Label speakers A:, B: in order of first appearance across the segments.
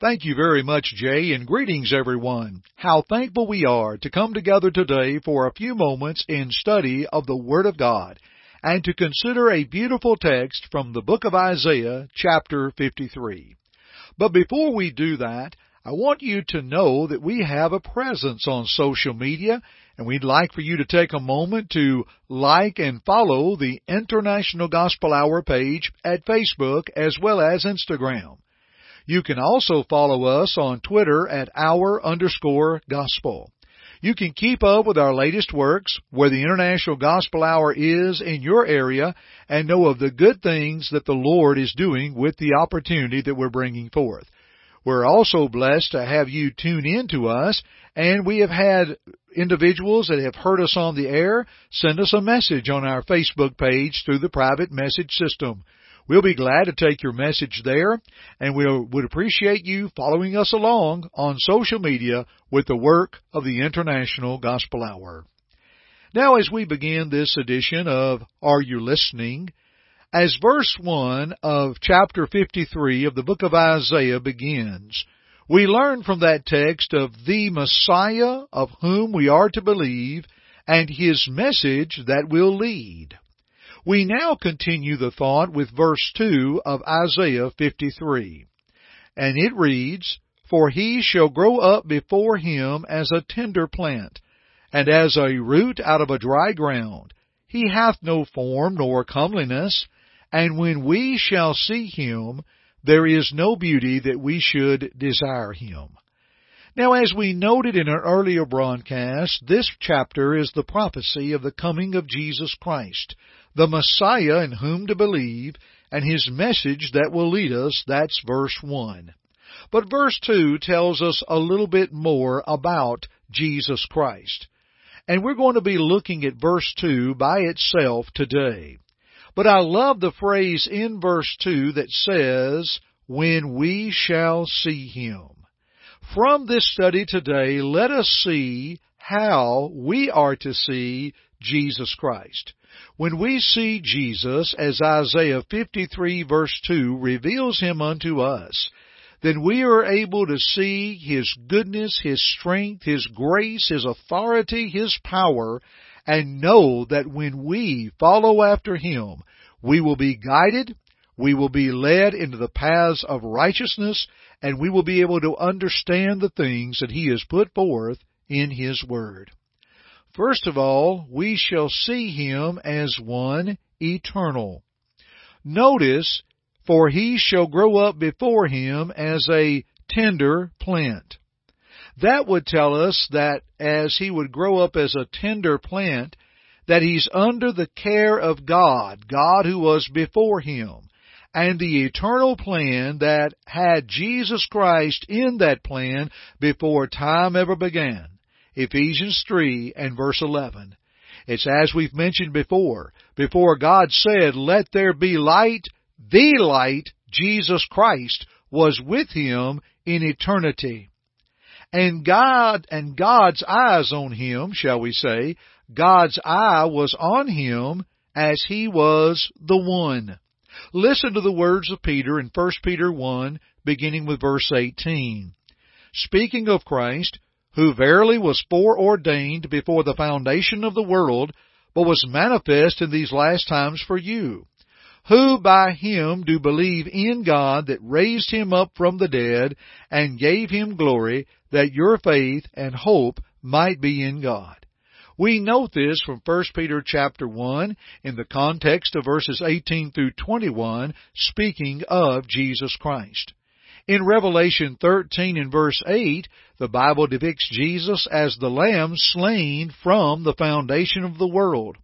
A: Thank you very much, Jay, and greetings, everyone. How thankful we are to come together today for a few moments in study of the Word of God and to consider a beautiful text from the book of Isaiah, chapter 53. But before we do that, I want you to know that we have a presence on social media and we'd like for you to take a moment to like and follow the International Gospel Hour page at Facebook as well as Instagram. You can also follow us on Twitter at hour underscore gospel. You can keep up with our latest works, where the International Gospel Hour is in your area, and know of the good things that the Lord is doing with the opportunity that we're bringing forth. We're also blessed to have you tune in to us, and we have had individuals that have heard us on the air send us a message on our Facebook page through the private message system. We'll be glad to take your message there, and we would appreciate you following us along on social media with the work of the International Gospel Hour. Now as we begin this edition of Are You Listening? As verse 1 of chapter 53 of the book of Isaiah begins, we learn from that text of the Messiah of whom we are to believe and his message that will lead. We now continue the thought with verse 2 of Isaiah 53. And it reads, For he shall grow up before him as a tender plant, and as a root out of a dry ground. He hath no form nor comeliness, and when we shall see him, there is no beauty that we should desire him. Now, as we noted in an earlier broadcast, this chapter is the prophecy of the coming of Jesus Christ, the Messiah in whom to believe, and his message that will lead us. That's verse 1. But verse 2 tells us a little bit more about Jesus Christ. And we're going to be looking at verse 2 by itself today. But I love the phrase in verse 2 that says, when we shall see him. From this study today, let us see how we are to see Jesus Christ. When we see Jesus, as Isaiah 53 verse 2 reveals him unto us, then we are able to see His goodness, His strength, His grace, His authority, His power, and know that when we follow after Him, we will be guided, we will be led into the paths of righteousness, and we will be able to understand the things that He has put forth in His Word. First of all, we shall see Him as one eternal. Notice, for He shall grow up before Him as a tender plant. That would tell us that as he would grow up as a tender plant, that he's under the care of God, God who was before him, and the eternal plan that had Jesus Christ in that plan before time ever began. Ephesians 3 and verse 11. It's as we've mentioned before. Before God said, let there be light, the light, Jesus Christ, was with him in eternity. And God and God's eyes on him, shall we say, God's eye was on him as he was the one. Listen to the words of Peter in 1 Peter 1, beginning with verse 18. Speaking of Christ, who verily was foreordained before the foundation of the world, but was manifest in these last times for you, who by him do believe in God that raised him up from the dead and gave him glory, that your faith and hope might be in God. We note this from 1 Peter chapter 1 in the context of verses 18 through 21 speaking of Jesus Christ. In Revelation 13 and verse 8, the Bible depicts Jesus as the Lamb slain from the foundation of the world.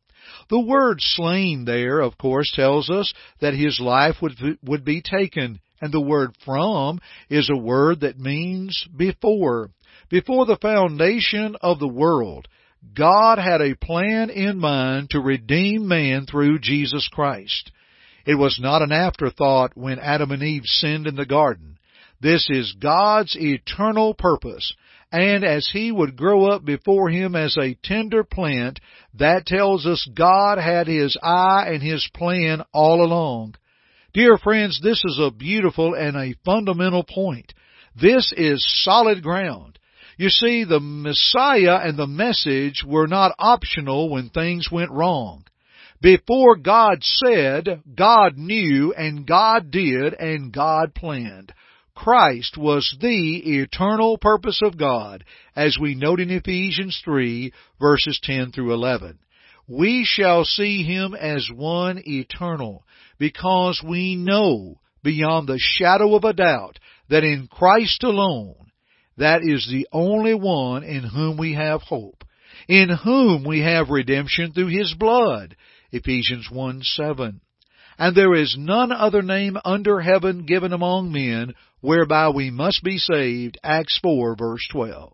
A: The word slain there, of course, tells us that his life would, would be taken And the word from is a word that means before. Before the foundation of the world, God had a plan in mind to redeem man through Jesus Christ. It was not an afterthought when Adam and Eve sinned in the garden. This is God's eternal purpose. And as he would grow up before him as a tender plant, that tells us God had his eye and his plan all along. Dear friends, this is a beautiful and a fundamental point. This is solid ground. You see, the Messiah and the message were not optional when things went wrong. Before God said, God knew, and God did, and God planned. Christ was the eternal purpose of God, as we note in Ephesians 3 verses 10 through 11. We shall see Him as one eternal, because we know beyond the shadow of a doubt that in Christ alone, that is the only one in whom we have hope, in whom we have redemption through His blood, Ephesians 1 7. And there is none other name under heaven given among men whereby we must be saved, Acts 4 verse 12.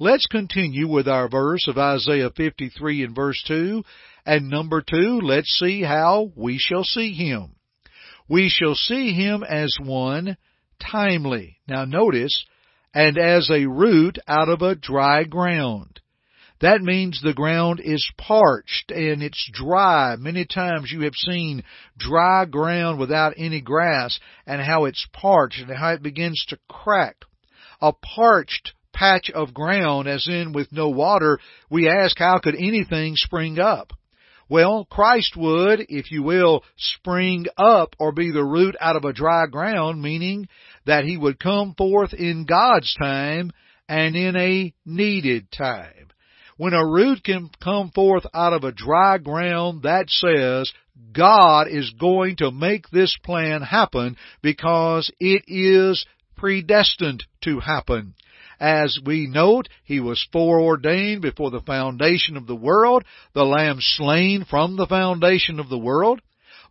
A: Let's continue with our verse of Isaiah 53 and verse 2. And number 2, let's see how we shall see Him. We shall see Him as one timely. Now notice, and as a root out of a dry ground. That means the ground is parched and it's dry. Many times you have seen dry ground without any grass and how it's parched and how it begins to crack. A parched patch of ground, as in with no water, we ask how could anything spring up? Well, Christ would, if you will, spring up or be the root out of a dry ground, meaning that he would come forth in God's time and in a needed time. When a root can come forth out of a dry ground, that says God is going to make this plan happen because it is predestined to happen. As we note, he was foreordained before the foundation of the world, the Lamb slain from the foundation of the world.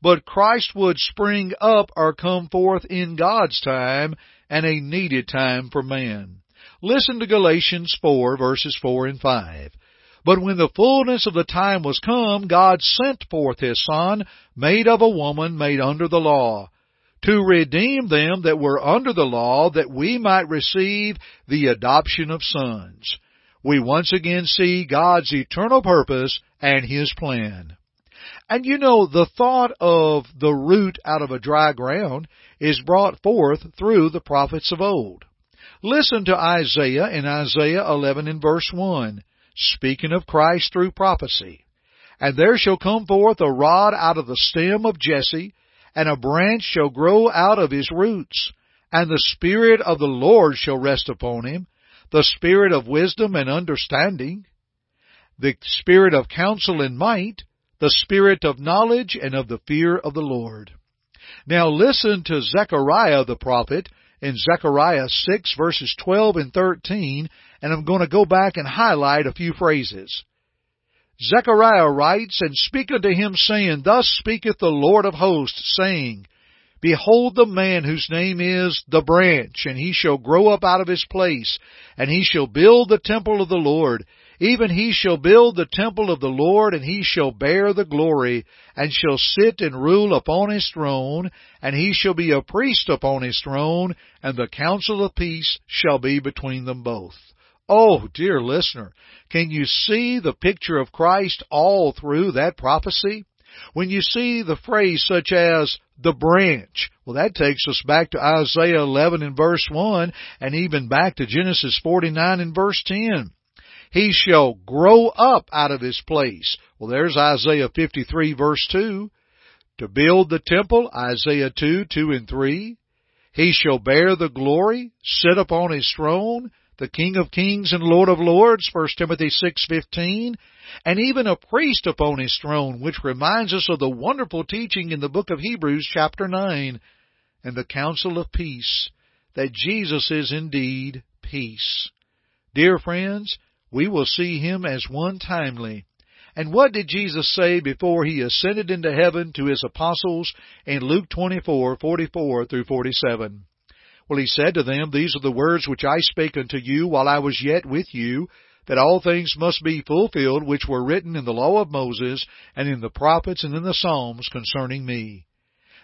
A: But Christ would spring up or come forth in God's time and a needed time for man. Listen to Galatians 4 verses 4 and 5. But when the fullness of the time was come, God sent forth His Son, made of a woman, made under the law, to redeem them that were under the law, that we might receive the adoption of sons. We once again see God's eternal purpose and His plan. And you know, the thought of the root out of a dry ground is brought forth through the prophets of old. Listen to Isaiah in Isaiah 11 and verse 1, speaking of Christ through prophecy. And there shall come forth a rod out of the stem of Jesse, and a branch shall grow out of his roots. And the Spirit of the Lord shall rest upon him, the Spirit of wisdom and understanding, the Spirit of counsel and might, the Spirit of knowledge and of the fear of the Lord. Now listen to Zechariah the prophet in Zechariah 6 verses 12 and 13, and I'm going to go back and highlight a few phrases. Zechariah writes, And speak unto him, saying, Thus speaketh the Lord of hosts, saying, Behold the man whose name is the branch, and he shall grow up out of his place, and he shall build the temple of the Lord, even he shall build the temple of the Lord, and he shall bear the glory, and shall sit and rule upon his throne, and he shall be a priest upon his throne, and the counsel of peace shall be between them both. Oh, dear listener, can you see the picture of Christ all through that prophecy? When you see the phrase such as the branch, well that takes us back to Isaiah 11 and verse 1 and even back to Genesis 49 and verse 10. He shall grow up out of his place. Well, there's Isaiah 53 verse 2. To build the temple, Isaiah 2, 2 and 3. He shall bear the glory, sit upon his throne, the King of Kings and Lord of Lords, 1 Timothy 6:15, and even a priest upon his throne, which reminds us of the wonderful teaching in the book of Hebrews chapter 9, and the counsel of peace, that Jesus is indeed peace. Dear friends, we will see him as one timely. And what did Jesus say before he ascended into heaven to his apostles in Luke 24:44 through 47? Well, he said to them, These are the words which I spake unto you while I was yet with you, that all things must be fulfilled which were written in the law of Moses, and in the prophets, and in the Psalms concerning me.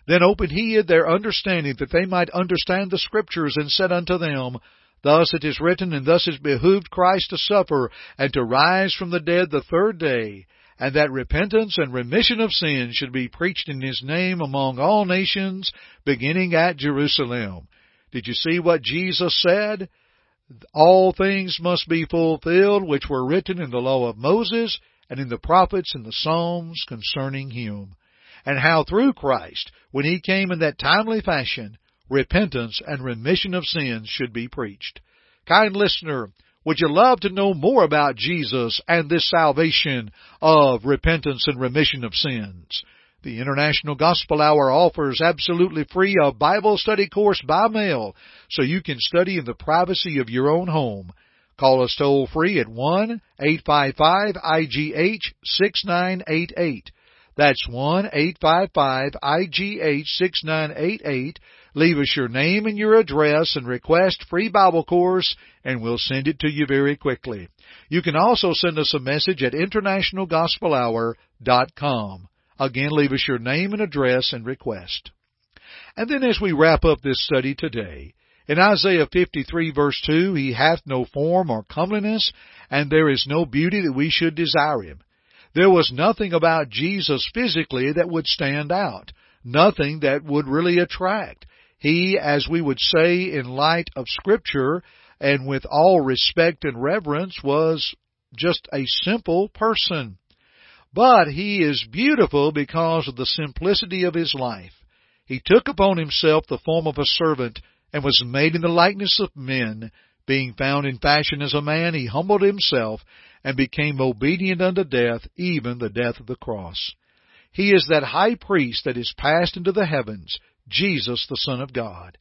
A: Then opened he their understanding that they might understand the Scriptures, and said unto them, Thus it is written, and thus it behooved Christ to suffer, and to rise from the dead the third day, and that repentance and remission of sins should be preached in His name among all nations, beginning at Jerusalem. Did you see what Jesus said? All things must be fulfilled which were written in the law of Moses, and in the prophets and the Psalms concerning Him. And how through Christ, when He came in that timely fashion, repentance and remission of sins should be preached. Kind listener, would you love to know more about Jesus and this salvation of repentance and remission of sins? The International Gospel Hour offers absolutely free a Bible study course by mail so you can study in the privacy of your own home. Call us toll free at 1-855-IGH-6988. That's 1-855-IGH-6988 Leave us your name and your address and request free Bible course and we'll send it to you very quickly. You can also send us a message at internationalgospelhour.com. Again, leave us your name and address and request. And then as we wrap up this study today, in Isaiah 53 verse 2, He hath no form or comeliness, and there is no beauty that we should desire Him. There was nothing about Jesus physically that would stand out. Nothing that would really attract. He, as we would say in light of Scripture, and with all respect and reverence, was just a simple person. But he is beautiful because of the simplicity of his life. He took upon himself the form of a servant and was made in the likeness of men. Being found in fashion as a man, he humbled himself and became obedient unto death, even the death of the cross. He is that high priest that is passed into the heavens, Jesus the Son of God.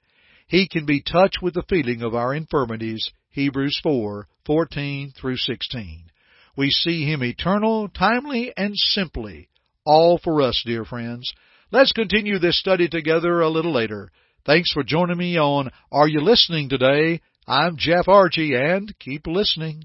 A: He can be touched with the feeling of our infirmities, Hebrews 4:14 through 16. We see him eternal, timely, and simply, all for us, dear friends. Let's continue this study together a little later. Thanks for joining me on Are You Listening today? I'm Jeff Archie and keep listening.